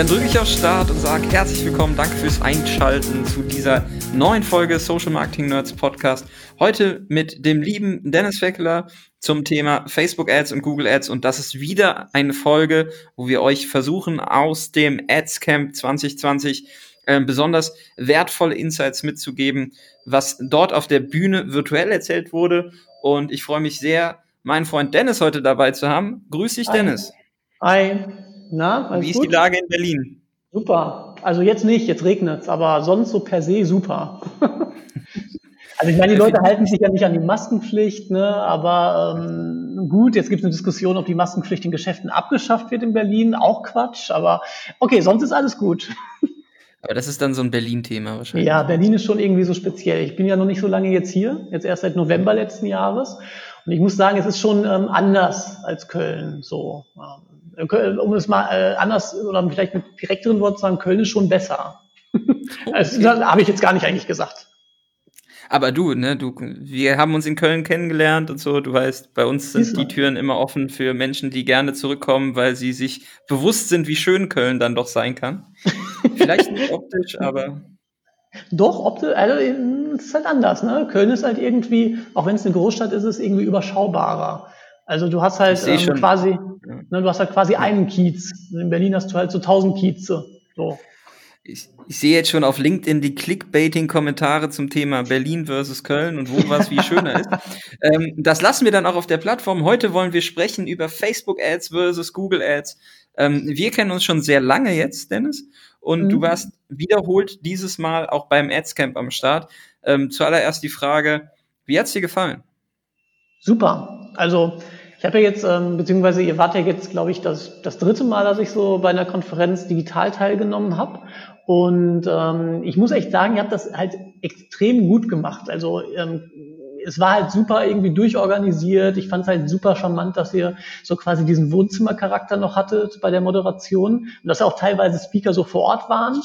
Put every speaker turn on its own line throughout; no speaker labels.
Dann drücke ich auf Start und sage herzlich willkommen, danke fürs Einschalten zu dieser neuen Folge Social Marketing Nerds Podcast. Heute mit dem lieben Dennis Feckler zum Thema Facebook Ads und Google Ads und das ist wieder eine Folge, wo wir euch versuchen aus dem Ads Camp 2020 äh, besonders wertvolle Insights mitzugeben, was dort auf der Bühne virtuell erzählt wurde und ich freue mich sehr, meinen Freund Dennis heute dabei zu haben. Grüß dich, Dennis.
Hi. Na,
alles Wie ist gut? die Lage in Berlin?
Super. Also jetzt nicht, jetzt regnet es, aber sonst so per se super. also ich meine, die Leute halten sich ja nicht an die Maskenpflicht, ne? aber ähm, gut, jetzt gibt es eine Diskussion, ob die Maskenpflicht in Geschäften abgeschafft wird in Berlin. Auch Quatsch, aber okay, sonst ist alles gut.
Aber das ist dann so ein Berlin-Thema wahrscheinlich.
Ja, Berlin ist schon irgendwie so speziell. Ich bin ja noch nicht so lange jetzt hier, jetzt erst seit November letzten Jahres. Und ich muss sagen, es ist schon ähm, anders als Köln. So, ähm, um es mal äh, anders oder vielleicht mit direkteren Worten zu sagen, Köln ist schon besser. Okay. also, das habe ich jetzt gar nicht eigentlich gesagt.
Aber du, ne, du, wir haben uns in Köln kennengelernt und so. Du weißt, bei uns sind die Türen immer offen für Menschen, die gerne zurückkommen, weil sie sich bewusst sind, wie schön Köln dann doch sein kann. Vielleicht nicht optisch, aber
doch, optisch, also es ist halt anders. Ne? Köln ist halt irgendwie, auch wenn es eine Großstadt ist, ist es irgendwie überschaubarer. Also du hast halt ähm, quasi, ne, du hast halt quasi einen Kiez. In Berlin hast du halt so tausend Kieze. So.
Ich, ich sehe jetzt schon auf LinkedIn die Clickbaiting-Kommentare zum Thema Berlin versus Köln und wo was wie schöner ist. Ähm, das lassen wir dann auch auf der Plattform. Heute wollen wir sprechen über Facebook-Ads versus Google-Ads. Ähm, wir kennen uns schon sehr lange jetzt, Dennis. Und mhm. du warst wiederholt dieses Mal auch beim Adscamp am Start. Ähm, zuallererst die Frage, wie hat's dir gefallen?
Super. Also ich habe ja jetzt, ähm, beziehungsweise ihr wart ja jetzt, glaube ich, das, das dritte Mal, dass ich so bei einer Konferenz digital teilgenommen habe. Und ähm, ich muss echt sagen, ihr habt das halt extrem gut gemacht. Also ähm, es war halt super irgendwie durchorganisiert. Ich fand es halt super charmant, dass ihr so quasi diesen Wohnzimmercharakter noch hattet bei der Moderation und dass auch teilweise Speaker so vor Ort waren.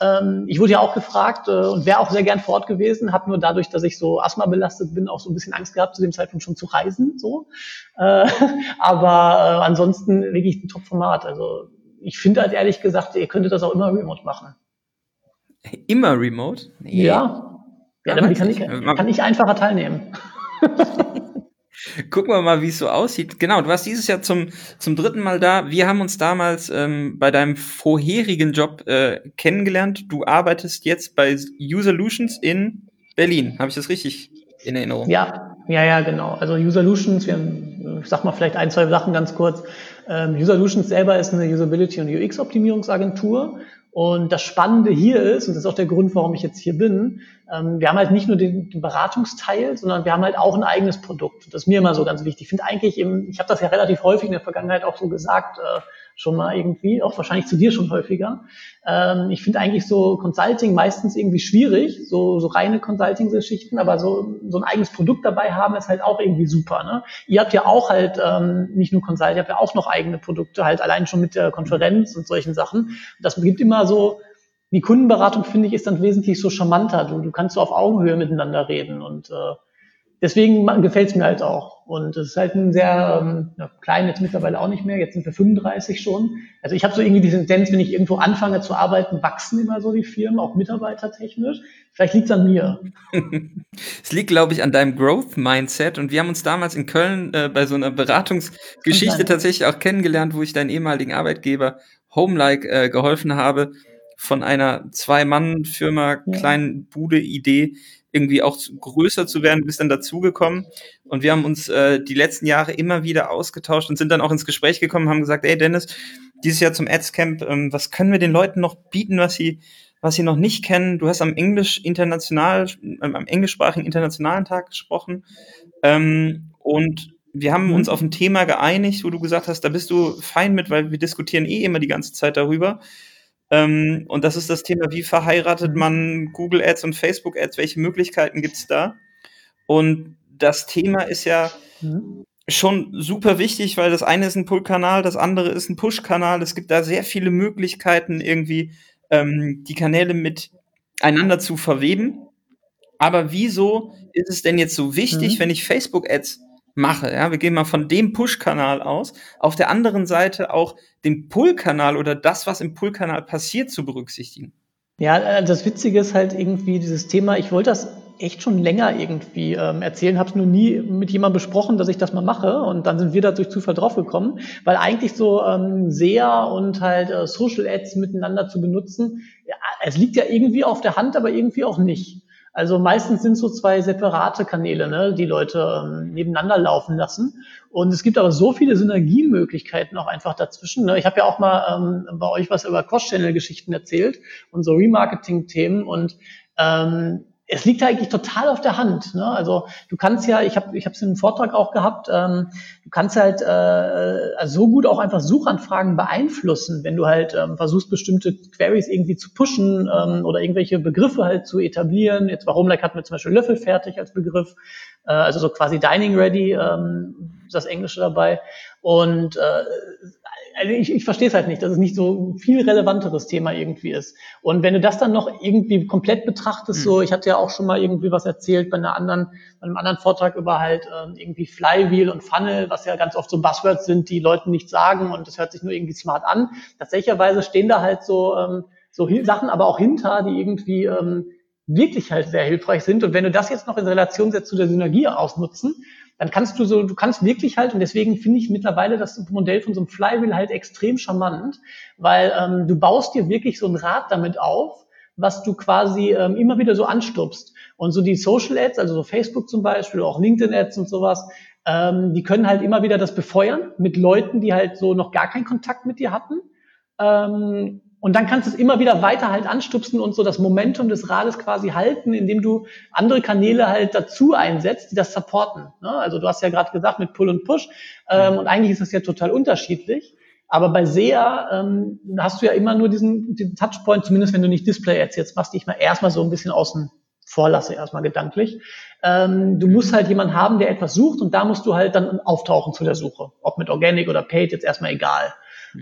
Ähm, ich wurde ja auch gefragt äh, und wäre auch sehr gern vor Ort gewesen, habe nur dadurch, dass ich so Asthma belastet bin, auch so ein bisschen Angst gehabt, zu dem Zeitpunkt schon zu reisen. So, äh, aber äh, ansonsten wirklich ein Top-Format. Also ich finde halt ehrlich gesagt, ihr könntet das auch immer remote machen.
Immer remote?
Nee. Ja, ja, damit kann ich, kann ich einfacher teilnehmen.
Gucken wir mal, wie es so aussieht. Genau, du warst dieses Jahr zum, zum dritten Mal da. Wir haben uns damals ähm, bei deinem vorherigen Job äh, kennengelernt. Du arbeitest jetzt bei Userlutions in Berlin. Habe ich das richtig in Erinnerung?
Ja, ja, ja, genau. Also Userlutions, wir haben, ich sag mal vielleicht ein, zwei Sachen ganz kurz. Ähm, Userlutions selber ist eine Usability- und UX-Optimierungsagentur und das Spannende hier ist, und das ist auch der Grund, warum ich jetzt hier bin, ähm, wir haben halt nicht nur den, den, Beratungsteil, sondern wir haben halt auch ein eigenes Produkt. Das ist mir immer so ganz wichtig. Ich finde eigentlich, im, ich habe das ja relativ häufig in der Vergangenheit auch so gesagt, äh, schon mal irgendwie, auch wahrscheinlich zu dir schon häufiger. Ähm, ich finde eigentlich so Consulting meistens irgendwie schwierig, so, so reine Consulting-Geschichten, aber so, so ein eigenes Produkt dabei haben ist halt auch irgendwie super. Ne? Ihr habt ja auch halt ähm, nicht nur Consulting, ihr habt ja auch noch eigene Produkte, halt allein schon mit der Konferenz und solchen Sachen. Das gibt immer so, die Kundenberatung, finde ich, ist dann wesentlich so charmanter. Du, du kannst so auf Augenhöhe miteinander reden und äh, deswegen gefällt es mir halt auch. Und es ist halt ein sehr ähm, klein, jetzt mittlerweile auch nicht mehr, jetzt sind wir 35 schon. Also ich habe so irgendwie die Tendenz, wenn ich irgendwo anfange zu arbeiten, wachsen immer so die Firmen, auch mitarbeitertechnisch. Vielleicht liegt es an mir.
es liegt, glaube ich, an deinem Growth-Mindset. Und wir haben uns damals in Köln äh, bei so einer Beratungsgeschichte tatsächlich auch kennengelernt, wo ich deinen ehemaligen Arbeitgeber Homelike äh, geholfen habe, von einer Zwei-Mann-Firma, ja. kleinen Bude-Idee irgendwie auch größer zu werden, bist dann dazugekommen. Und wir haben uns äh, die letzten Jahre immer wieder ausgetauscht und sind dann auch ins Gespräch gekommen, haben gesagt, ey Dennis, dieses Jahr zum Ads Camp, ähm, was können wir den Leuten noch bieten, was sie, was sie noch nicht kennen? Du hast am Englisch international, ähm, am englischsprachigen internationalen Tag gesprochen. Ähm, und wir haben uns mhm. auf ein Thema geeinigt, wo du gesagt hast, da bist du fein mit, weil wir diskutieren eh immer die ganze Zeit darüber. Ähm, und das ist das Thema, wie verheiratet mhm. man Google Ads und Facebook Ads? Welche Möglichkeiten gibt es da? Und das Thema ist ja mhm. schon super wichtig, weil das eine ist ein Pull-Kanal, das andere ist ein Push-Kanal. Es gibt da sehr viele Möglichkeiten, irgendwie ähm, die Kanäle miteinander zu verweben. Aber wieso ist es denn jetzt so wichtig, mhm. wenn ich Facebook Ads mache, ja, wir gehen mal von dem Push-Kanal aus, auf der anderen Seite auch den Pull-Kanal oder das, was im Pull-Kanal passiert, zu berücksichtigen.
Ja, äh, das Witzige ist halt irgendwie dieses Thema, ich wollte das echt schon länger irgendwie ähm, erzählen, habe es nur nie mit jemandem besprochen, dass ich das mal mache und dann sind wir da durch Zufall draufgekommen, weil eigentlich so ähm, SEA und halt äh, Social Ads miteinander zu benutzen, ja, es liegt ja irgendwie auf der Hand, aber irgendwie auch nicht. Also meistens sind so zwei separate Kanäle, ne, die Leute ähm, nebeneinander laufen lassen. Und es gibt aber so viele Synergiemöglichkeiten auch einfach dazwischen. Ne? Ich habe ja auch mal ähm, bei euch was über Cross-Channel-Geschichten erzählt und so Remarketing-Themen. Und ähm, es liegt eigentlich total auf der Hand. Ne? Also du kannst ja, ich habe ich es in einem Vortrag auch gehabt, ähm, du kannst halt äh, also so gut auch einfach Suchanfragen beeinflussen, wenn du halt ähm, versuchst, bestimmte Queries irgendwie zu pushen ähm, oder irgendwelche Begriffe halt zu etablieren. Jetzt bei Homelike hatten wir zum Beispiel Löffel fertig als Begriff, äh, also so quasi Dining Ready, ähm, das Englische dabei. Und äh, also ich, ich verstehe es halt nicht, dass es nicht so viel relevanteres Thema irgendwie ist. Und wenn du das dann noch irgendwie komplett betrachtest, mhm. so, ich hatte ja auch schon mal irgendwie was erzählt bei einer anderen, bei einem anderen Vortrag über halt ähm, irgendwie Flywheel und Funnel, was ja ganz oft so Buzzwords sind, die Leuten nicht sagen und das hört sich nur irgendwie smart an. Tatsächlicherweise stehen da halt so, ähm, so Sachen aber auch hinter, die irgendwie ähm, wirklich halt sehr hilfreich sind. Und wenn du das jetzt noch in Relation setzt zu der Synergie ausnutzen, dann kannst du so, du kannst wirklich halt, und deswegen finde ich mittlerweile das Modell von so einem Flywheel halt extrem charmant, weil ähm, du baust dir wirklich so ein Rad damit auf, was du quasi ähm, immer wieder so anstupst. Und so die Social Ads, also so Facebook zum Beispiel, auch LinkedIn Ads und sowas, ähm, die können halt immer wieder das befeuern mit Leuten, die halt so noch gar keinen Kontakt mit dir hatten. Ähm, und dann kannst du es immer wieder weiter halt anstupsen und so das Momentum des Rades quasi halten, indem du andere Kanäle halt dazu einsetzt, die das supporten. Ne? Also du hast ja gerade gesagt mit Pull und Push ähm, und eigentlich ist das ja total unterschiedlich. Aber bei SEA ähm, hast du ja immer nur diesen, diesen Touchpoint, zumindest wenn du nicht Display-Ads jetzt machst, die ich mal erstmal so ein bisschen außen vor lasse, erstmal gedanklich. Ähm, du musst halt jemanden haben, der etwas sucht und da musst du halt dann auftauchen zu der Suche. Ob mit Organic oder Paid, jetzt erstmal egal.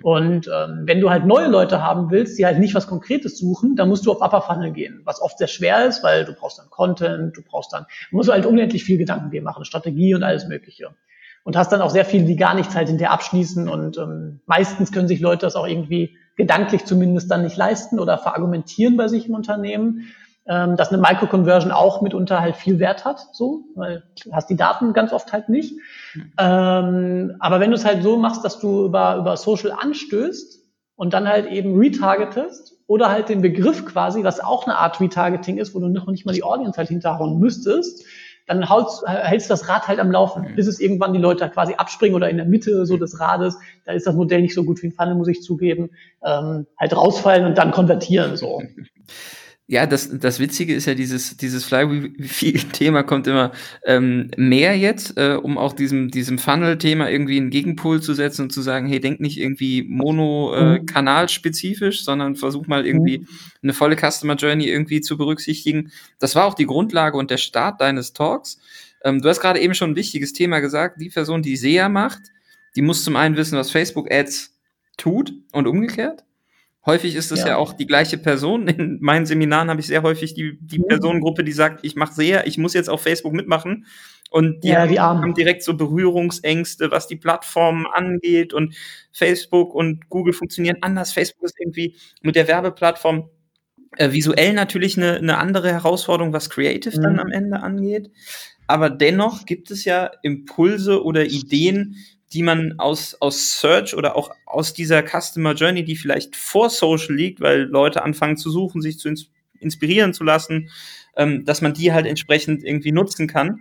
Und ähm, wenn du halt neue Leute haben willst, die halt nicht was Konkretes suchen, dann musst du auf Upper Funnel gehen, was oft sehr schwer ist, weil du brauchst dann Content, du brauchst dann, du musst halt unendlich viel Gedanken dir machen, Strategie und alles Mögliche. Und hast dann auch sehr viele, die gar nichts halt hinterher abschließen und ähm, meistens können sich Leute das auch irgendwie gedanklich zumindest dann nicht leisten oder verargumentieren bei sich im Unternehmen ähm, dass eine Microconversion auch mitunter halt viel Wert hat, so, weil du hast die Daten ganz oft halt nicht. Mhm. Ähm, aber wenn du es halt so machst, dass du über, über Social anstößt und dann halt eben retargetest oder halt den Begriff quasi, was auch eine Art Retargeting ist, wo du noch nicht mal die Audience halt hinterhauen müsstest, dann hältst, hältst du das Rad halt am Laufen, mhm. bis es irgendwann die Leute quasi abspringen oder in der Mitte so des Rades, da ist das Modell nicht so gut wie ein Funnel, muss ich zugeben, ähm, halt rausfallen und dann konvertieren so.
Ja, das, das Witzige ist ja, dieses, dieses Flywheel-Thema kommt immer ähm, mehr jetzt, äh, um auch diesem, diesem Funnel-Thema irgendwie einen Gegenpol zu setzen und zu sagen, hey, denk nicht irgendwie mono-kanalspezifisch, äh, sondern versuch mal irgendwie mhm. eine volle Customer Journey irgendwie zu berücksichtigen. Das war auch die Grundlage und der Start deines Talks. Ähm, du hast gerade eben schon ein wichtiges Thema gesagt, die Person, die SEA macht, die muss zum einen wissen, was Facebook Ads tut und umgekehrt. Häufig ist es ja. ja. auch die gleiche Person. In meinen Seminaren habe ich sehr häufig die, die mhm. Personengruppe, die sagt, ich mache sehr, ich muss jetzt auf Facebook mitmachen. Und die, ja, die haben direkt so Berührungsängste, was die Plattformen angeht. Und Facebook und Google funktionieren anders. Facebook ist irgendwie mit der Werbeplattform äh, visuell natürlich eine, eine andere Herausforderung, was Creative mhm. dann am Ende angeht. Aber dennoch gibt es ja Impulse oder Ideen, die man aus, aus Search oder auch aus dieser Customer Journey, die vielleicht vor Social liegt, weil Leute anfangen zu suchen, sich zu ins inspirieren zu lassen, ähm, dass man die halt entsprechend irgendwie nutzen kann.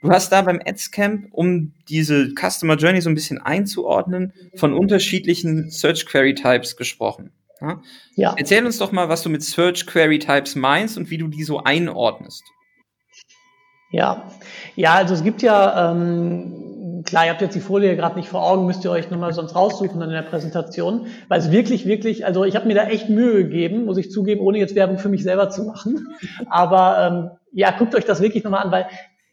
Du hast da beim Adscamp, um diese Customer Journey so ein bisschen einzuordnen, von unterschiedlichen Search Query Types gesprochen. Ja? ja. Erzähl uns doch mal, was du mit Search Query Types meinst und wie du die so einordnest.
Ja, ja, also es gibt ja ähm, klar, ihr habt jetzt die Folie gerade nicht vor Augen, müsst ihr euch nochmal sonst raussuchen in der Präsentation, weil es wirklich, wirklich, also ich habe mir da echt Mühe gegeben, muss ich zugeben, ohne jetzt Werbung für mich selber zu machen. Aber ähm, ja, guckt euch das wirklich nochmal an, weil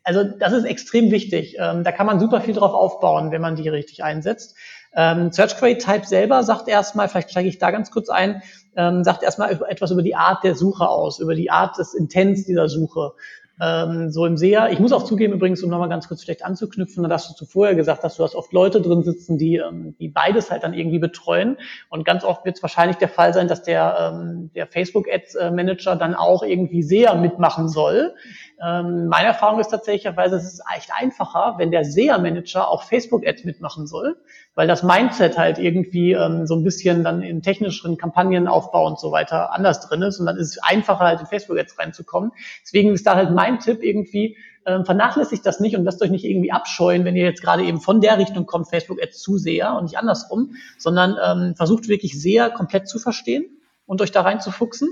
also das ist extrem wichtig. Ähm, da kann man super viel drauf aufbauen, wenn man die richtig einsetzt. Ähm, Search Query Type selber sagt erstmal, vielleicht steige ich da ganz kurz ein, ähm, sagt erstmal etwas über die Art der Suche aus, über die Art des Intents dieser Suche. Ähm, so im SEA. Ich muss auch zugeben, übrigens, um nochmal ganz kurz vielleicht anzuknüpfen, dass du zuvor gesagt hast, du hast oft Leute drin sitzen, die, ähm, die beides halt dann irgendwie betreuen. Und ganz oft wird es wahrscheinlich der Fall sein, dass der, ähm, der Facebook Ads Manager dann auch irgendwie SEA mitmachen soll. Ähm, meine Erfahrung ist tatsächlich, es ist echt einfacher, wenn der SEA-Manager auch Facebook-Ads mitmachen soll, weil das Mindset halt irgendwie ähm, so ein bisschen dann in technischeren Kampagnenaufbau und so weiter anders drin ist und dann ist es einfacher halt in Facebook-Ads reinzukommen. Deswegen ist da halt mein Tipp irgendwie, ähm, vernachlässigt das nicht und lasst euch nicht irgendwie abscheuen, wenn ihr jetzt gerade eben von der Richtung kommt, Facebook-Ads zu SEA und nicht andersrum, sondern ähm, versucht wirklich SEA komplett zu verstehen und euch da reinzufuchsen,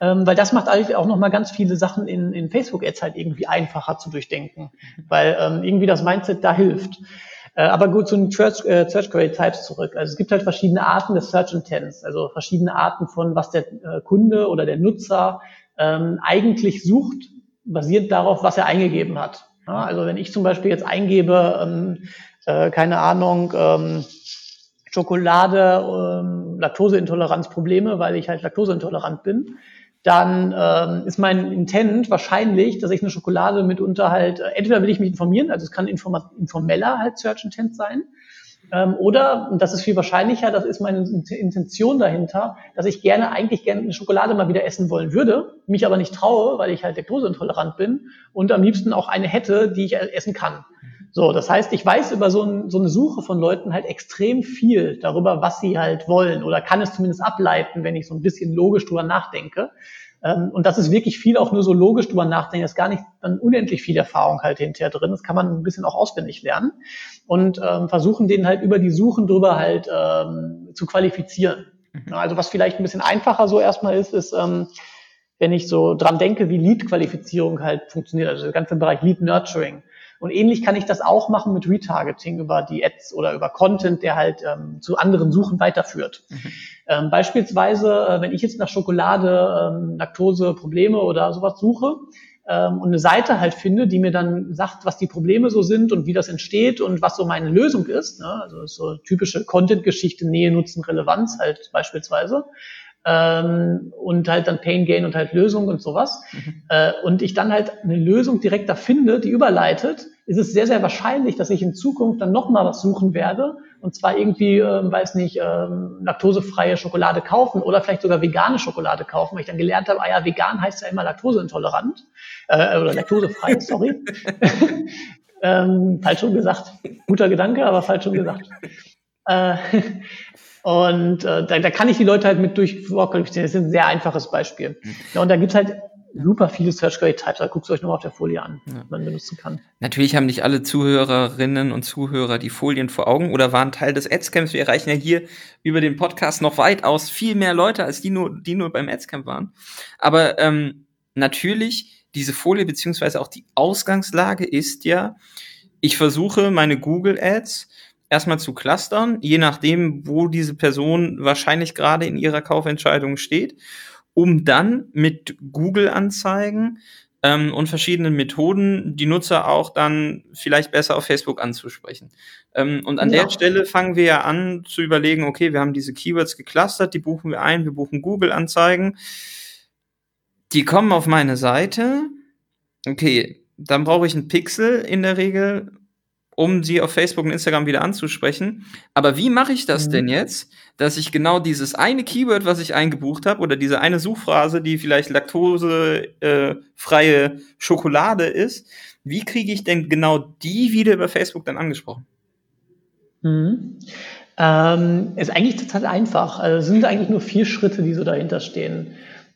ähm, weil das macht eigentlich auch nochmal ganz viele Sachen in, in Facebook-Ads halt irgendwie einfacher zu durchdenken, weil ähm, irgendwie das Mindset da hilft. Äh, aber gut, zu den Search, äh, Query Types zurück. Also es gibt halt verschiedene Arten des Search Intents, also verschiedene Arten von, was der äh, Kunde oder der Nutzer ähm, eigentlich sucht, basiert darauf, was er eingegeben hat. Ja, also wenn ich zum Beispiel jetzt eingebe, ähm, äh, keine Ahnung, ähm, Schokolade, ähm, Laktoseintoleranzprobleme, weil ich halt laktoseintolerant bin, dann ähm, ist mein Intent wahrscheinlich, dass ich eine Schokolade mitunter halt, äh, entweder will ich mich informieren, also es kann informeller halt Search Intent sein, ähm, oder, und das ist viel wahrscheinlicher, das ist meine Intention dahinter, dass ich gerne, eigentlich gerne eine Schokolade mal wieder essen wollen würde, mich aber nicht traue, weil ich halt laktoseintolerant bin und am liebsten auch eine hätte, die ich essen kann. So, das heißt, ich weiß über so, ein, so, eine Suche von Leuten halt extrem viel darüber, was sie halt wollen oder kann es zumindest ableiten, wenn ich so ein bisschen logisch drüber nachdenke. Ähm, und das ist wirklich viel auch nur so logisch drüber nachdenken. Das ist gar nicht dann unendlich viel Erfahrung halt hinterher drin. Das kann man ein bisschen auch auswendig lernen und ähm, versuchen den halt über die Suchen drüber halt ähm, zu qualifizieren. Mhm. Also was vielleicht ein bisschen einfacher so erstmal ist, ist, ähm, wenn ich so dran denke, wie Lead-Qualifizierung halt funktioniert, also der ganze Bereich Lead-Nurturing. Und ähnlich kann ich das auch machen mit Retargeting über die Ads oder über Content, der halt ähm, zu anderen Suchen weiterführt. Mhm. Ähm, beispielsweise, äh, wenn ich jetzt nach Schokolade, ähm, Laktose, Probleme oder sowas suche, ähm, und eine Seite halt finde, die mir dann sagt, was die Probleme so sind und wie das entsteht und was so meine Lösung ist. Ne? Also so typische Content-Geschichte, Nähe, Nutzen, Relevanz halt beispielsweise ähm, und halt dann Pain, Gain und halt Lösung und sowas. Mhm. Äh, und ich dann halt eine Lösung direkt da finde, die überleitet, ist es sehr, sehr wahrscheinlich, dass ich in Zukunft dann nochmal was suchen werde und zwar irgendwie, ähm, weiß nicht, ähm, laktosefreie Schokolade kaufen oder vielleicht sogar vegane Schokolade kaufen, weil ich dann gelernt habe, ah ja, vegan heißt ja immer laktoseintolerant äh, oder laktosefrei, sorry. ähm, falsch schon gesagt. Guter Gedanke, aber falsch schon gesagt. Äh, und äh, da, da kann ich die Leute halt mit durch vorqualifizieren. Das ist ein sehr einfaches Beispiel. Mhm. Ja, und da gibt's halt super viele Search Query Types. Da guckst du euch nochmal auf der Folie an, ja. man benutzen kann.
Natürlich haben nicht alle Zuhörerinnen und Zuhörer die Folien vor Augen oder waren Teil des Adscamps. Wir erreichen ja hier über den Podcast noch weitaus viel mehr Leute, als die nur, die nur beim Adscamp waren. Aber ähm, natürlich, diese Folie beziehungsweise auch die Ausgangslage ist ja, ich versuche meine Google Ads erstmal zu clustern, je nachdem, wo diese Person wahrscheinlich gerade in ihrer Kaufentscheidung steht, um dann mit Google-Anzeigen ähm, und verschiedenen Methoden die Nutzer auch dann vielleicht besser auf Facebook anzusprechen. Ähm, und an ja. der Stelle fangen wir ja an zu überlegen, okay, wir haben diese Keywords geclustert, die buchen wir ein, wir buchen Google-Anzeigen. Die kommen auf meine Seite. Okay, dann brauche ich einen Pixel in der Regel um sie auf Facebook und Instagram wieder anzusprechen. Aber wie mache ich das mhm. denn jetzt, dass ich genau dieses eine Keyword, was ich eingebucht habe, oder diese eine Suchphrase, die vielleicht laktosefreie äh, Schokolade ist, wie kriege ich denn genau die wieder über Facebook dann angesprochen?
Mhm. Ähm, ist eigentlich total einfach. Also es sind eigentlich nur vier Schritte, die so dahinter stehen.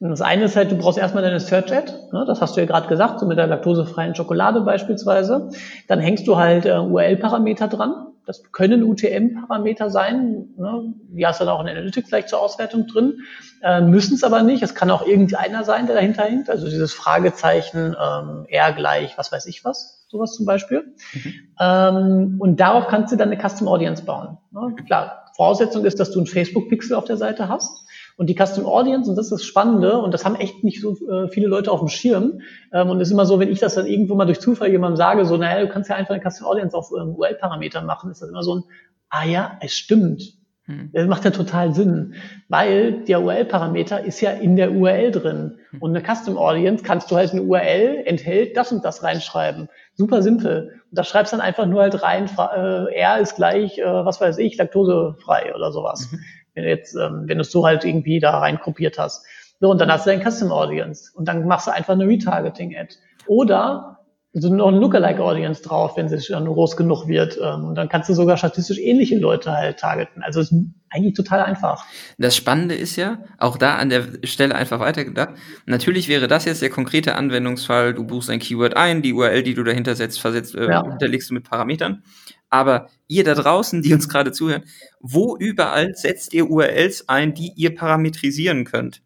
Das eine ist halt, du brauchst erstmal deine Search-Ad, ne, das hast du ja gerade gesagt, so mit der laktosefreien Schokolade beispielsweise. Dann hängst du halt äh, URL-Parameter dran. Das können UTM-Parameter sein. Ne? Die hast du dann auch in Analytics gleich zur Auswertung drin. Äh, Müssen es aber nicht. Es kann auch irgendeiner sein, der dahinter hängt. Also dieses Fragezeichen, ähm, R gleich, was weiß ich was, sowas zum Beispiel. Mhm. Ähm, und darauf kannst du dann eine Custom Audience bauen. Ne? Klar, Voraussetzung ist, dass du einen Facebook-Pixel auf der Seite hast. Und die Custom Audience, und das ist das Spannende, und das haben echt nicht so äh, viele Leute auf dem Schirm. Ähm, und es ist immer so, wenn ich das dann irgendwo mal durch Zufall jemandem sage, so, naja, du kannst ja einfach eine Custom Audience auf ähm, UL-Parameter machen, ist das immer so ein, ah ja, es stimmt. Hm. Das macht ja total Sinn, weil der URL-Parameter ist ja in der URL drin. Hm. Und eine Custom Audience kannst du halt eine URL enthält das und das reinschreiben. Super simpel. Und da schreibst dann einfach nur halt rein, äh, R ist gleich, äh, was weiß ich, laktosefrei oder sowas. Mhm. Wenn du jetzt, ähm, wenn du es so halt irgendwie da rein kopiert hast. So, und dann hast du dein Custom Audience. Und dann machst du einfach eine Retargeting-Ad. Oder so noch ein Lookalike-Audience drauf, wenn sie dann groß genug wird. Ähm, und dann kannst du sogar statistisch ähnliche Leute halt targeten. Also ist eigentlich total einfach.
Das Spannende ist ja, auch da an der Stelle einfach weitergedacht. Natürlich wäre das jetzt der konkrete Anwendungsfall. Du buchst ein Keyword ein, die URL, die du dahinter setzt, versetzt, äh, ja. hinterlegst du mit Parametern. Aber ihr da draußen, die uns gerade zuhören, wo überall setzt ihr URLs ein, die ihr parametrisieren könnt?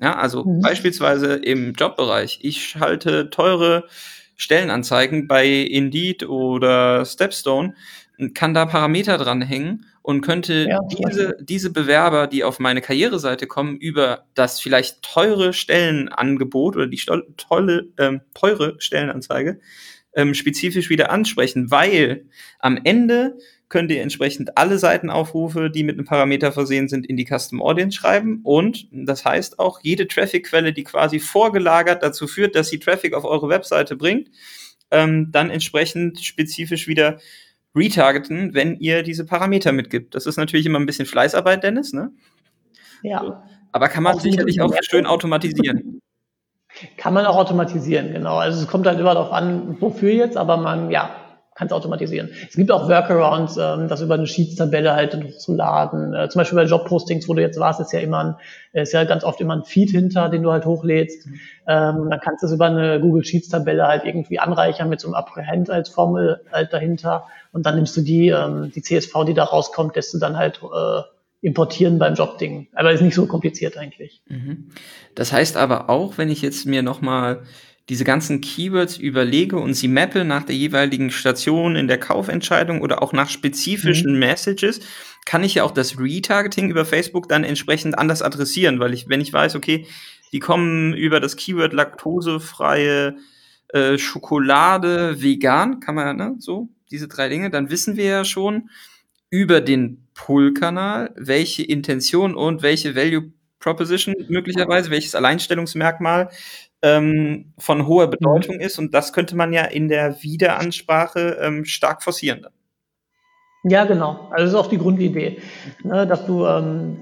Ja, also mhm. beispielsweise im Jobbereich. Ich schalte teure Stellenanzeigen bei Indeed oder Stepstone, kann da Parameter dranhängen und könnte ja, diese, diese Bewerber, die auf meine Karriereseite kommen, über das vielleicht teure Stellenangebot oder die tolle, ähm, teure Stellenanzeige ähm, spezifisch wieder ansprechen, weil am Ende könnt ihr entsprechend alle Seitenaufrufe, die mit einem Parameter versehen sind, in die Custom Audience schreiben. Und das heißt auch, jede Traffic-Quelle, die quasi vorgelagert dazu führt, dass sie Traffic auf eure Webseite bringt, ähm, dann entsprechend spezifisch wieder retargeten, wenn ihr diese Parameter mitgibt. Das ist natürlich immer ein bisschen Fleißarbeit, Dennis, ne?
Ja.
Aber kann man auch sicherlich auch schön automatisieren.
Kann man auch automatisieren, genau. Also es kommt halt immer darauf an, wofür jetzt, aber man, ja, kannst automatisieren. Es gibt auch Workarounds, ähm, das über eine Sheets-Tabelle halt hochzuladen. Äh, zum Beispiel bei Jobpostings, wo du jetzt warst, ist ja immer ein, ist ja ganz oft immer ein Feed hinter, den du halt hochlädst. Mhm. Ähm, dann kannst du es über eine Google Sheets-Tabelle halt irgendwie anreichern mit so einem Apprehend als Formel halt dahinter. Und dann nimmst du die, ähm, die CSV, die da rauskommt, lässt du dann halt äh, importieren beim Jobding. Aber ist nicht so kompliziert eigentlich.
Mhm. Das heißt aber auch, wenn ich jetzt mir nochmal diese ganzen Keywords überlege und sie mappe nach der jeweiligen Station in der Kaufentscheidung oder auch nach spezifischen mhm. Messages, kann ich ja auch das Retargeting über Facebook dann entsprechend anders adressieren, weil ich, wenn ich weiß, okay, die kommen über das Keyword laktosefreie äh, Schokolade vegan, kann man, ne, so, diese drei Dinge, dann wissen wir ja schon über den Pull-Kanal, welche Intention und welche Value Proposition möglicherweise, welches Alleinstellungsmerkmal ähm, von hoher mhm. Bedeutung ist. Und das könnte man ja in der Wiederansprache ähm, stark forcieren.
Ja, genau. Also das ist auch die Grundidee, ne, dass du ähm,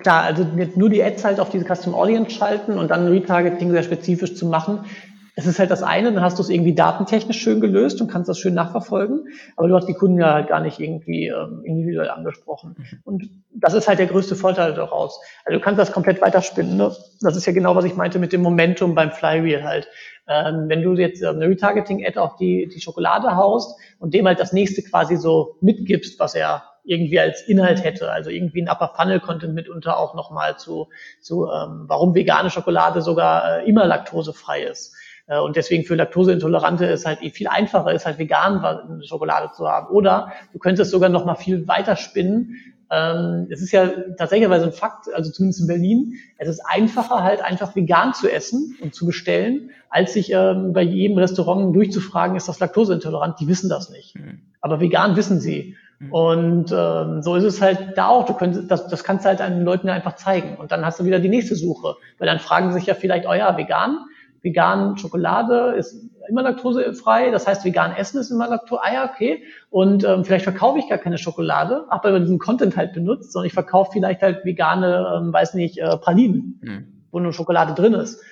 klar, also nur die Ads halt auf diese Custom Audience schalten und dann Retargeting sehr spezifisch zu machen, es ist halt das eine, dann hast du es irgendwie datentechnisch schön gelöst und kannst das schön nachverfolgen, aber du hast die Kunden ja halt gar nicht irgendwie ähm, individuell angesprochen. Und das ist halt der größte Vorteil daraus. Also du kannst das komplett weiterspinnen. Ne? Das ist ja genau, was ich meinte mit dem Momentum beim Flywheel halt. Ähm, wenn du jetzt ähm, eine Retargeting-Ad auf die, die Schokolade haust und dem halt das nächste quasi so mitgibst, was er irgendwie als Inhalt hätte, also irgendwie ein Upper Funnel Content mitunter auch nochmal zu, zu ähm, warum vegane Schokolade sogar äh, immer laktosefrei ist und deswegen für Laktoseintolerante ist halt viel einfacher, ist halt vegan Schokolade zu haben. Oder du könntest sogar noch mal viel weiter spinnen. Ähm, es ist ja tatsächlich ein Fakt, also zumindest in Berlin, es ist einfacher halt einfach vegan zu essen und zu bestellen, als sich ähm, bei jedem Restaurant durchzufragen, ist das laktoseintolerant? Die wissen das nicht. Mhm. Aber vegan wissen sie. Mhm. Und ähm, so ist es halt da auch. Du könntest, das, das kannst du halt den Leuten einfach zeigen. Und dann hast du wieder die nächste Suche. Weil dann fragen sich ja vielleicht, oh ja, vegan, vegan Schokolade ist immer laktosefrei, das heißt vegan Essen ist immer Laktose, ah ja, okay. Und ähm, vielleicht verkaufe ich gar keine Schokolade, habe aber diesen Content halt benutzt, sondern ich verkaufe vielleicht halt vegane, ähm, weiß nicht, äh, Pralinen, mhm. wo nur Schokolade drin ist.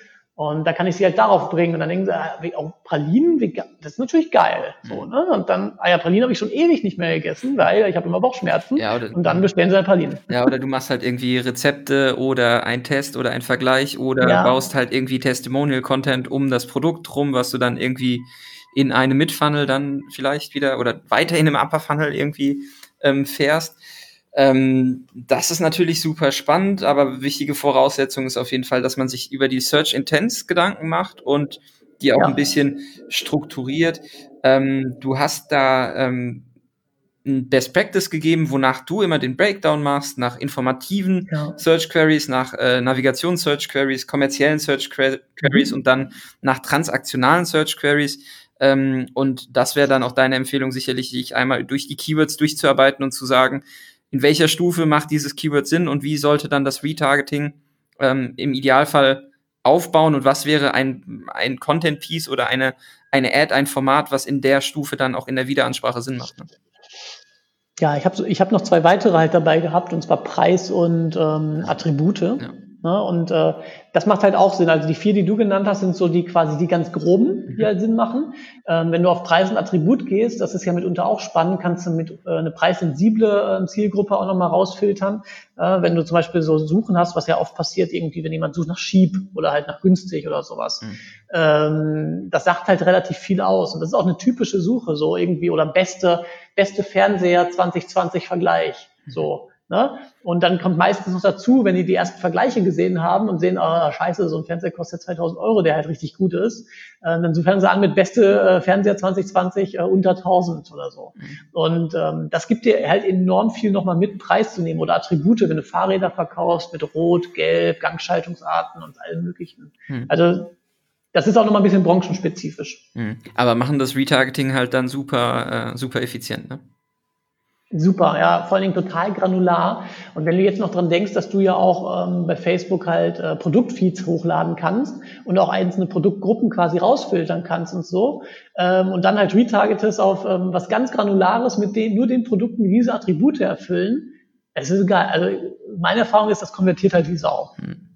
Und da kann ich sie halt darauf bringen. Und dann denken sie, ah, auch Pralinen, das ist natürlich geil. So, mhm. ne? Und dann, ah ja, Pralinen habe ich schon ewig nicht mehr gegessen, weil ich habe immer Bauchschmerzen. Ja, oder, und dann bestellen sie halt Pralinen.
Ja, oder du machst halt irgendwie Rezepte oder ein Test oder ein Vergleich oder ja. baust halt irgendwie Testimonial-Content um das Produkt rum, was du dann irgendwie in einem Mid-Funnel dann vielleicht wieder oder weiter in einem Upper-Funnel irgendwie ähm, fährst. Ähm, das ist natürlich super spannend, aber wichtige Voraussetzung ist auf jeden Fall, dass man sich über die Search Intents Gedanken macht und die auch ja. ein bisschen strukturiert. Ähm, du hast da ähm, ein Best Practice gegeben, wonach du immer den Breakdown machst, nach informativen ja. Search Queries, nach äh, Navigations Search Queries, kommerziellen Search Queries mhm. und dann nach transaktionalen Search Queries. Ähm, und das wäre dann auch deine Empfehlung sicherlich, dich einmal durch die Keywords durchzuarbeiten und zu sagen, in welcher Stufe macht dieses Keyword Sinn und wie sollte dann das Retargeting ähm, im Idealfall aufbauen und was wäre ein, ein Content-Piece oder eine, eine Ad, ein Format, was in der Stufe dann auch in der Wiederansprache Sinn macht. Ne?
Ja, ich habe ich hab noch zwei weitere halt dabei gehabt, und zwar Preis und ähm, Attribute. Ja. Ne? Und äh, das macht halt auch Sinn. Also die vier, die du genannt hast, sind so die quasi die ganz groben, die mhm. halt Sinn machen. Ähm, wenn du auf Preis und Attribut gehst, das ist ja mitunter auch spannend, kannst du mit äh, eine preissensible äh, Zielgruppe auch nochmal rausfiltern. Äh, wenn du zum Beispiel so Suchen hast, was ja oft passiert, irgendwie, wenn jemand sucht nach Sheep oder halt nach günstig oder sowas. Mhm. Ähm, das sagt halt relativ viel aus. Und das ist auch eine typische Suche, so irgendwie, oder beste, beste Fernseher 2020 Vergleich. Mhm. So. Ne? Und dann kommt meistens noch dazu, wenn die die ersten Vergleiche gesehen haben und sehen, ah, scheiße, so ein Fernseher kostet 2000 Euro, der halt richtig gut ist, äh, dann fangen sie an mit beste äh, Fernseher 2020 äh, unter 1000 oder so. Mhm. Und ähm, das gibt dir halt enorm viel nochmal mit Preis zu nehmen oder Attribute, wenn du Fahrräder verkaufst mit Rot, Gelb, Gangschaltungsarten und allem möglichen. Mhm. Also das ist auch nochmal ein bisschen branchenspezifisch.
Mhm. Aber machen das Retargeting halt dann super, äh, super effizient, ne?
Super, ja, vor allen Dingen total granular. Und wenn du jetzt noch dran denkst, dass du ja auch ähm, bei Facebook halt äh, Produktfeeds hochladen kannst und auch einzelne Produktgruppen quasi rausfiltern kannst und so, ähm, und dann halt retargetest auf ähm, was ganz Granulares mit den, nur den Produkten, die diese Attribute erfüllen, es ist egal. Also meine Erfahrung ist, das konvertiert halt wie Sau. Hm.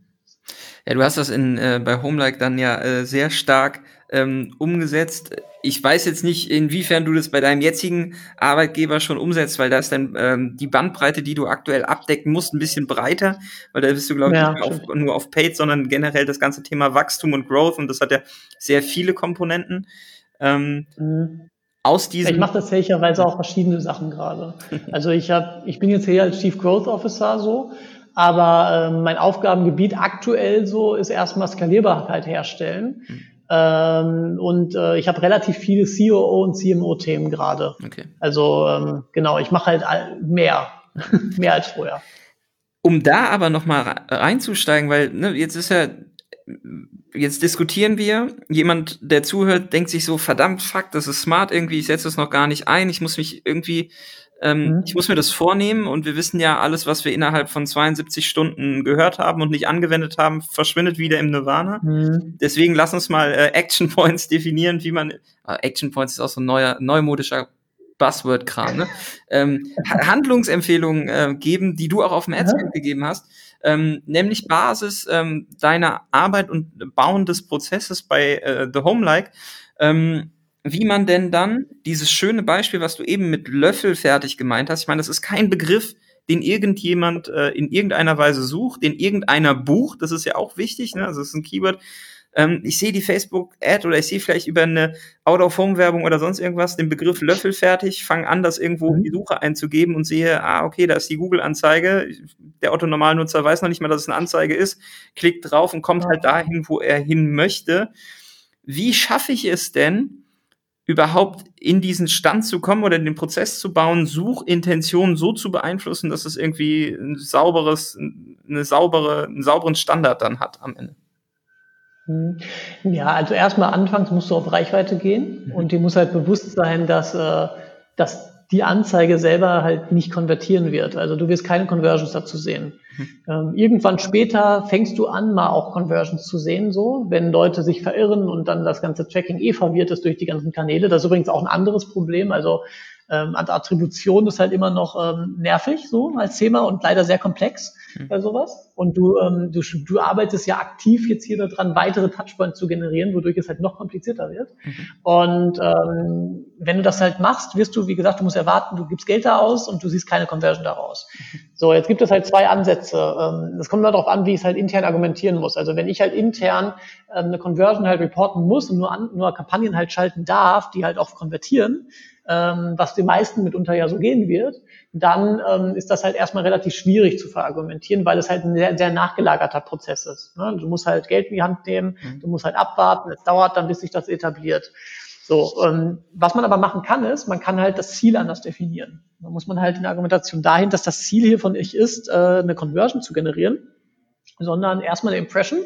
Ja, du hast das in, äh, bei Homelike dann ja äh, sehr stark ähm, umgesetzt. Ich weiß jetzt nicht, inwiefern du das bei deinem jetzigen Arbeitgeber schon umsetzt, weil da ist dann ähm, die Bandbreite, die du aktuell abdecken musst, ein bisschen breiter, weil da bist du, glaube ich, ja, nicht auf, nur auf Paid, sondern generell das ganze Thema Wachstum und Growth und das hat ja sehr viele Komponenten. Ähm,
mhm. Aus diesem ich mache das tatsächlich auch verschiedene Sachen gerade. Also ich habe, ich bin jetzt hier als Chief Growth Officer so aber äh, mein Aufgabengebiet aktuell so ist erstmal Skalierbarkeit herstellen. Mhm. Ähm, und äh, ich habe relativ viele COO und CMO-Themen gerade. Okay. Also ähm, genau, ich mache halt mehr, mehr als vorher.
Um da aber noch mal reinzusteigen, weil ne, jetzt ist ja jetzt diskutieren wir. Jemand, der zuhört, denkt sich so, verdammt, fuck, das ist smart irgendwie, ich setze es noch gar nicht ein, ich muss mich irgendwie ähm, mhm. Ich muss mir das vornehmen und wir wissen ja, alles, was wir innerhalb von 72 Stunden gehört haben und nicht angewendet haben, verschwindet wieder im Nirvana. Mhm. Deswegen lass uns mal äh, Action Points definieren, wie man. Äh, Action Points ist auch so ein neuer, neumodischer Buzzword-Kram, ne? ähm, Handlungsempfehlungen äh, geben, die du auch auf dem Adscamp gegeben hast, ähm, nämlich Basis ähm, deiner Arbeit und Bauen des Prozesses bei äh, The Home Like. Ähm, wie man denn dann dieses schöne Beispiel, was du eben mit Löffel fertig gemeint hast, ich meine, das ist kein Begriff, den irgendjemand äh, in irgendeiner Weise sucht, den irgendeiner bucht, das ist ja auch wichtig, ne? also das ist ein Keyword. Ähm, ich sehe die Facebook-Ad oder ich sehe vielleicht über eine Out-of-Home-Werbung oder sonst irgendwas den Begriff Löffel fertig, fange an, das irgendwo in die mhm. Suche einzugeben und sehe, ah, okay, da ist die Google-Anzeige. Der Otto-Normalnutzer weiß noch nicht mal, dass es eine Anzeige ist, klickt drauf und kommt halt dahin, wo er hin möchte. Wie schaffe ich es denn, überhaupt in diesen Stand zu kommen oder den Prozess zu bauen, Suchintentionen so zu beeinflussen, dass es irgendwie ein sauberes, eine saubere, einen sauberen Standard dann hat am Ende?
Hm. Ja, also erstmal anfangs musst du auf Reichweite gehen mhm. und dir muss halt bewusst sein, dass, äh, dass die Anzeige selber halt nicht konvertieren wird. Also du wirst keine Conversions dazu sehen. Mhm. Ähm, irgendwann später fängst du an, mal auch Conversions zu sehen, so, wenn Leute sich verirren und dann das ganze Tracking eh verwirrt ist durch die ganzen Kanäle. Das ist übrigens auch ein anderes Problem. Also ähm, Attribution ist halt immer noch ähm, nervig so als Thema und leider sehr komplex mhm. bei sowas. Und du, ähm, du, du arbeitest ja aktiv jetzt hier daran, weitere Touchpoints zu generieren, wodurch es halt noch komplizierter wird. Mhm. Und ähm, wenn du das halt machst, wirst du, wie gesagt, du musst erwarten, du gibst Geld da aus und du siehst keine Conversion daraus. Mhm. So, jetzt gibt es halt zwei Ansätze. Ähm, das kommt mal darauf an, wie ich es halt intern argumentieren muss. Also wenn ich halt intern ähm, eine Conversion halt reporten muss und nur, an, nur Kampagnen halt schalten darf, die halt auch konvertieren, ähm, was den meisten mitunter ja so gehen wird, dann ähm, ist das halt erstmal relativ schwierig zu verargumentieren, weil es halt ein sehr, sehr nachgelagerter Prozess ist. Ne? Du musst halt Geld in die Hand nehmen, mhm. du musst halt abwarten, es dauert dann, bis sich das etabliert. So, ähm, was man aber machen kann, ist, man kann halt das Ziel anders definieren. Da muss man halt in der Argumentation dahin, dass das Ziel hier von ich ist, äh, eine Conversion zu generieren, sondern erstmal eine Impression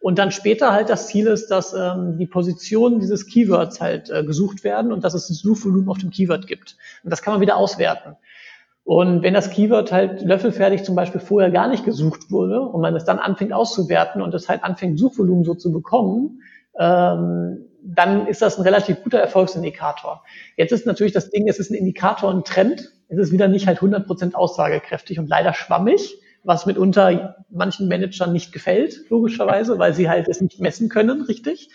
und dann später halt das Ziel ist, dass ähm, die Positionen dieses Keywords halt äh, gesucht werden und dass es ein Suchvolumen auf dem Keyword gibt. Und das kann man wieder auswerten. Und wenn das Keyword halt löffelfertig zum Beispiel vorher gar nicht gesucht wurde und man es dann anfängt auszuwerten und es halt anfängt, Suchvolumen so zu bekommen, ähm, dann ist das ein relativ guter Erfolgsindikator. Jetzt ist natürlich das Ding, es ist ein Indikator, ein Trend. Es ist wieder nicht halt 100% aussagekräftig und leider schwammig, was mitunter manchen Managern nicht gefällt, logischerweise, weil sie halt es nicht messen können, richtig.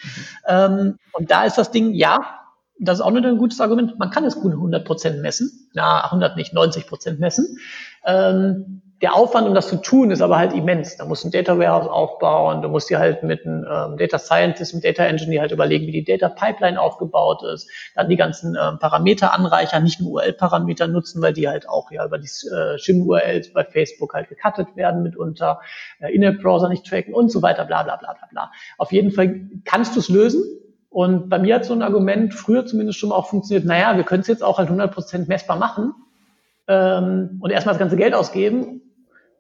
Ähm, und da ist das Ding, ja, das ist auch nicht ein gutes Argument. Man kann es gut 100% messen. Na, 100 nicht, 90% messen. Ähm, der Aufwand, um das zu tun, ist aber halt immens. Da musst du ein Data Warehouse aufbauen, du musst dir halt mit einem ähm, Data Scientist, einem Data Engineer halt überlegen, wie die Data Pipeline aufgebaut ist, dann die ganzen ähm, Parameter anreichern, nicht nur URL-Parameter nutzen, weil die halt auch ja über die äh, Shim-URLs bei Facebook halt gecuttet werden mitunter, äh, In-App-Browser nicht tracken und so weiter, bla bla bla bla bla. Auf jeden Fall kannst du es lösen, und bei mir hat so ein Argument früher zumindest schon mal auch funktioniert, naja, wir können es jetzt auch halt 100% messbar machen ähm, und erstmal das ganze Geld ausgeben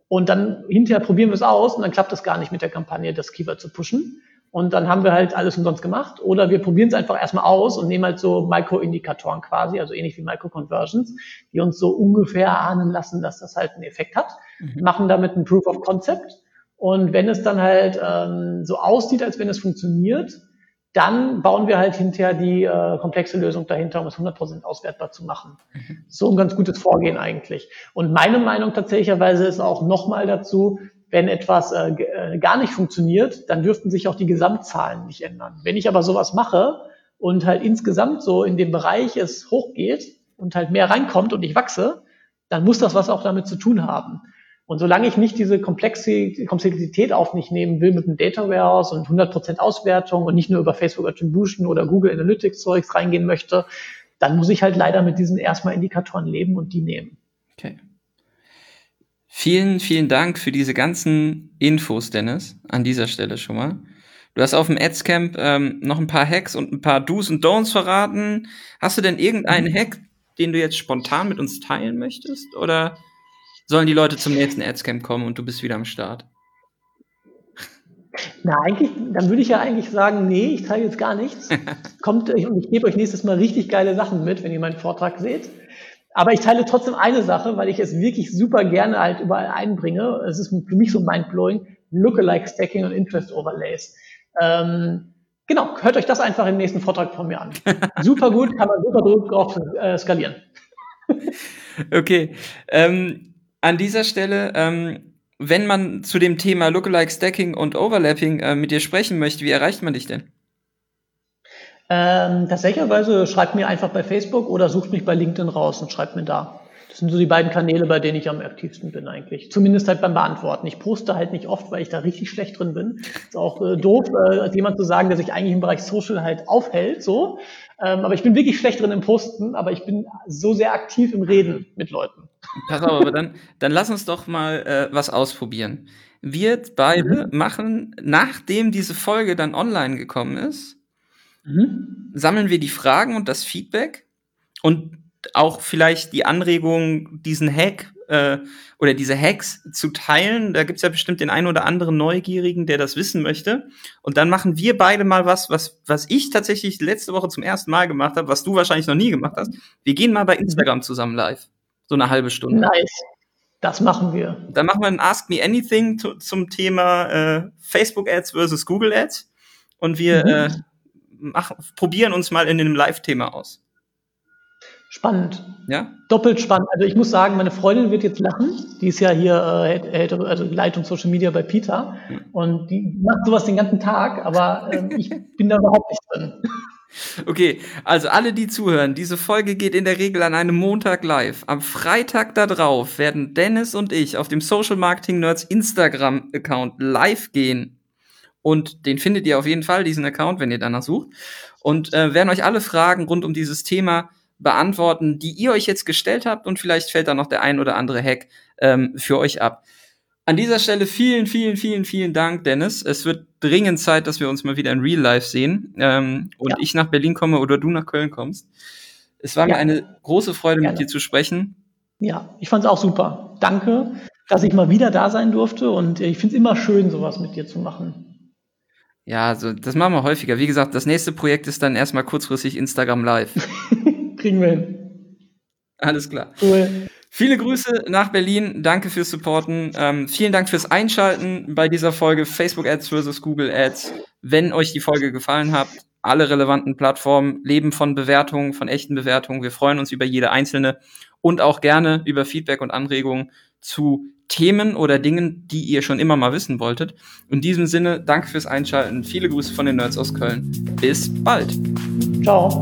und dann hinterher probieren wir es aus und dann klappt es gar nicht mit der Kampagne, das Keyword zu pushen. Und dann haben wir halt alles umsonst gemacht. Oder wir probieren es einfach erstmal aus und nehmen halt so Micro-Indikatoren quasi, also ähnlich wie Micro-Conversions, die uns so ungefähr ahnen lassen, dass das halt einen Effekt hat. Mhm. Machen damit ein Proof of Concept. Und wenn es dann halt ähm, so aussieht, als wenn es funktioniert, dann bauen wir halt hinterher die äh, komplexe Lösung dahinter, um es 100% auswertbar zu machen. Mhm. So ein ganz gutes Vorgehen eigentlich. Und meine Meinung tatsächlicherweise ist auch nochmal dazu, wenn etwas äh, äh, gar nicht funktioniert, dann dürften sich auch die Gesamtzahlen nicht ändern. Wenn ich aber sowas mache und halt insgesamt so in dem Bereich es hochgeht und halt mehr reinkommt und ich wachse, dann muss das was auch damit zu tun haben. Und solange ich nicht diese Komplexität auf mich nehmen will mit einem Data Warehouse und 100% Auswertung und nicht nur über Facebook Attribution oder Google Analytics Zeugs reingehen möchte, dann muss ich halt leider mit diesen erstmal Indikatoren leben und die nehmen.
Okay. Vielen, vielen Dank für diese ganzen Infos, Dennis, an dieser Stelle schon mal. Du hast auf dem Adscamp ähm, noch ein paar Hacks und ein paar Do's und Don'ts verraten. Hast du denn irgendeinen Hack, den du jetzt spontan mit uns teilen möchtest? Oder sollen die Leute zum nächsten Adscamp kommen und du bist wieder am Start?
Na, eigentlich, dann würde ich ja eigentlich sagen, nee, ich teile jetzt gar nichts. Kommt und ich gebe euch nächstes Mal richtig geile Sachen mit, wenn ihr meinen Vortrag seht. Aber ich teile trotzdem eine Sache, weil ich es wirklich super gerne halt überall einbringe. Es ist für mich so mindblowing. Lookalike Stacking und Interest Overlays. Ähm, genau, hört euch das einfach im nächsten Vortrag von mir an. super gut, kann man super drauf äh, skalieren.
okay. Ähm, an dieser Stelle, ähm, wenn man zu dem Thema Lookalike Stacking und Overlapping äh, mit dir sprechen möchte, wie erreicht man dich denn?
Ähm, tatsächlicherweise schreibt mir einfach bei Facebook oder sucht mich bei LinkedIn raus und schreibt mir da. Das sind so die beiden Kanäle, bei denen ich am aktivsten bin eigentlich. Zumindest halt beim Beantworten. Ich poste halt nicht oft, weil ich da richtig schlecht drin bin. Ist auch äh, doof, äh, jemand zu sagen, der sich eigentlich im Bereich Social halt aufhält, so. Ähm, aber ich bin wirklich schlecht drin im Posten, aber ich bin so sehr aktiv im Reden mit Leuten.
Pass auf, aber dann, dann lass uns doch mal äh, was ausprobieren. Wir beide mhm. machen, nachdem diese Folge dann online gekommen ist, mhm. sammeln wir die Fragen und das Feedback und auch vielleicht die Anregung, diesen Hack äh, oder diese Hacks zu teilen. Da gibt's ja bestimmt den einen oder anderen Neugierigen, der das wissen möchte. Und dann machen wir beide mal was, was, was ich tatsächlich letzte Woche zum ersten Mal gemacht habe, was du wahrscheinlich noch nie gemacht hast. Wir gehen mal bei Instagram zusammen live. So eine halbe Stunde.
Nice. Das machen wir.
Dann machen wir ein Ask Me Anything zu, zum Thema äh, Facebook Ads versus Google Ads. Und wir mhm. äh, machen, probieren uns mal in einem Live-Thema aus.
Spannend. Ja? Doppelt spannend. Also ich muss sagen, meine Freundin wird jetzt lachen. Die ist ja hier äh, also Leitung Social Media bei Peter. Mhm. Und die macht sowas den ganzen Tag, aber äh, ich bin da überhaupt nicht drin.
Okay, also alle, die zuhören, diese Folge geht in der Regel an einem Montag live. Am Freitag darauf werden Dennis und ich auf dem Social Marketing Nerds Instagram-Account live gehen. Und den findet ihr auf jeden Fall, diesen Account, wenn ihr danach sucht. Und äh, werden euch alle Fragen rund um dieses Thema beantworten, die ihr euch jetzt gestellt habt. Und vielleicht fällt da noch der ein oder andere Hack ähm, für euch ab. An dieser Stelle vielen, vielen, vielen, vielen Dank, Dennis. Es wird dringend Zeit, dass wir uns mal wieder in Real Life sehen ähm, und ja. ich nach Berlin komme oder du nach Köln kommst. Es war ja. mir eine große Freude, Gerne. mit dir zu sprechen.
Ja, ich fand es auch super. Danke, dass ich mal wieder da sein durfte und ich finde es immer schön, sowas mit dir zu machen.
Ja, also das machen wir häufiger. Wie gesagt, das nächste Projekt ist dann erstmal kurzfristig Instagram Live.
Kriegen wir hin.
Alles klar. Cool. Viele Grüße nach Berlin. Danke fürs Supporten. Ähm, vielen Dank fürs Einschalten bei dieser Folge Facebook Ads versus Google Ads. Wenn euch die Folge gefallen hat, alle relevanten Plattformen leben von Bewertungen, von echten Bewertungen. Wir freuen uns über jede einzelne und auch gerne über Feedback und Anregungen zu Themen oder Dingen, die ihr schon immer mal wissen wolltet. In diesem Sinne, danke fürs Einschalten. Viele Grüße von den Nerds aus Köln. Bis bald.
Ciao.